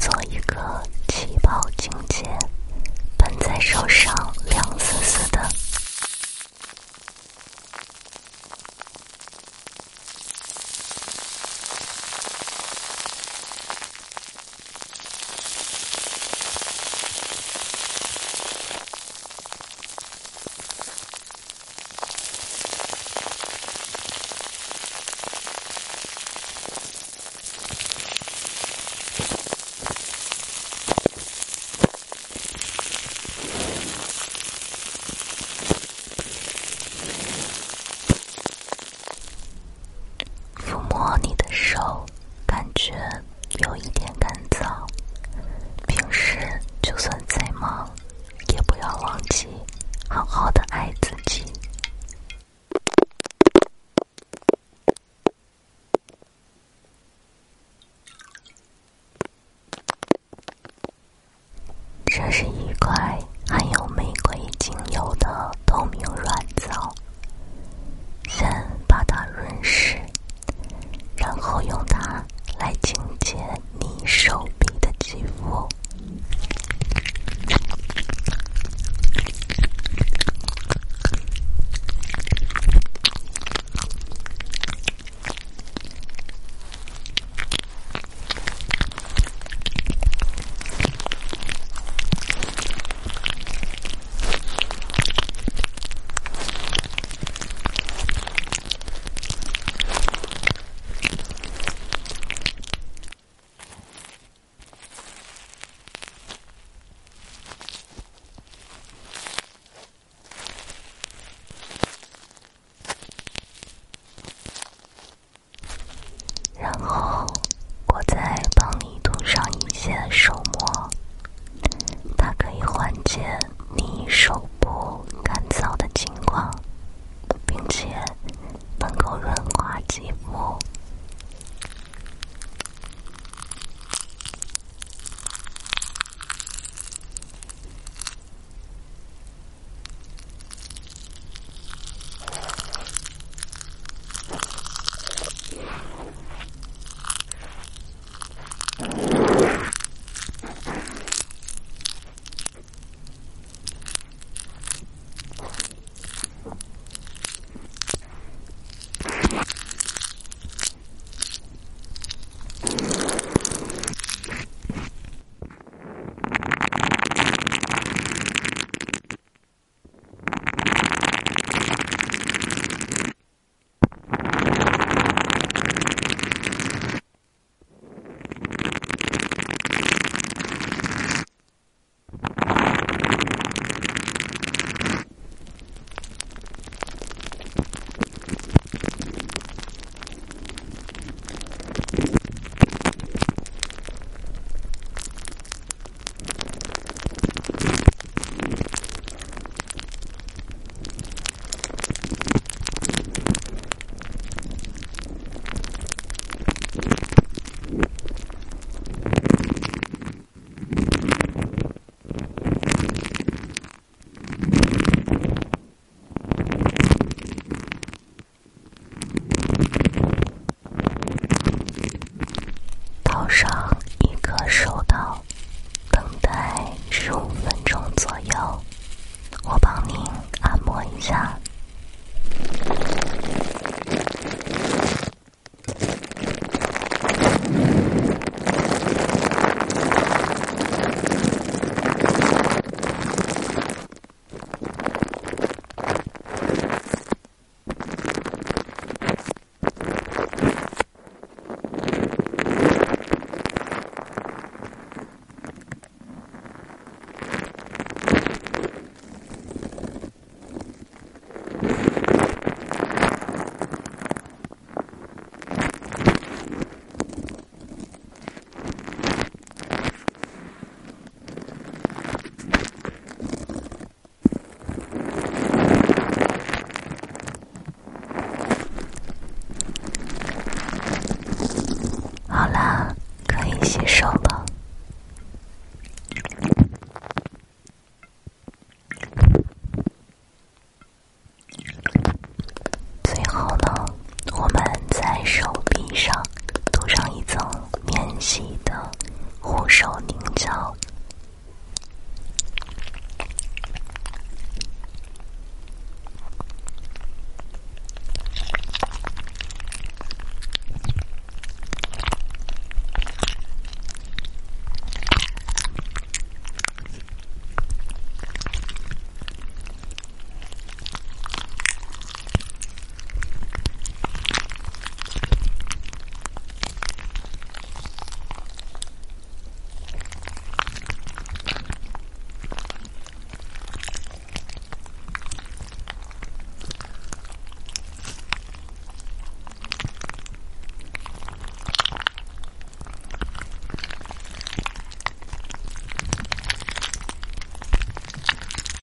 做一个气泡清洁喷在手上凉丝丝的么，也不要忘记好好的寂寞。上一个手到，等待十五分钟左右，我帮您按摩一下。携手。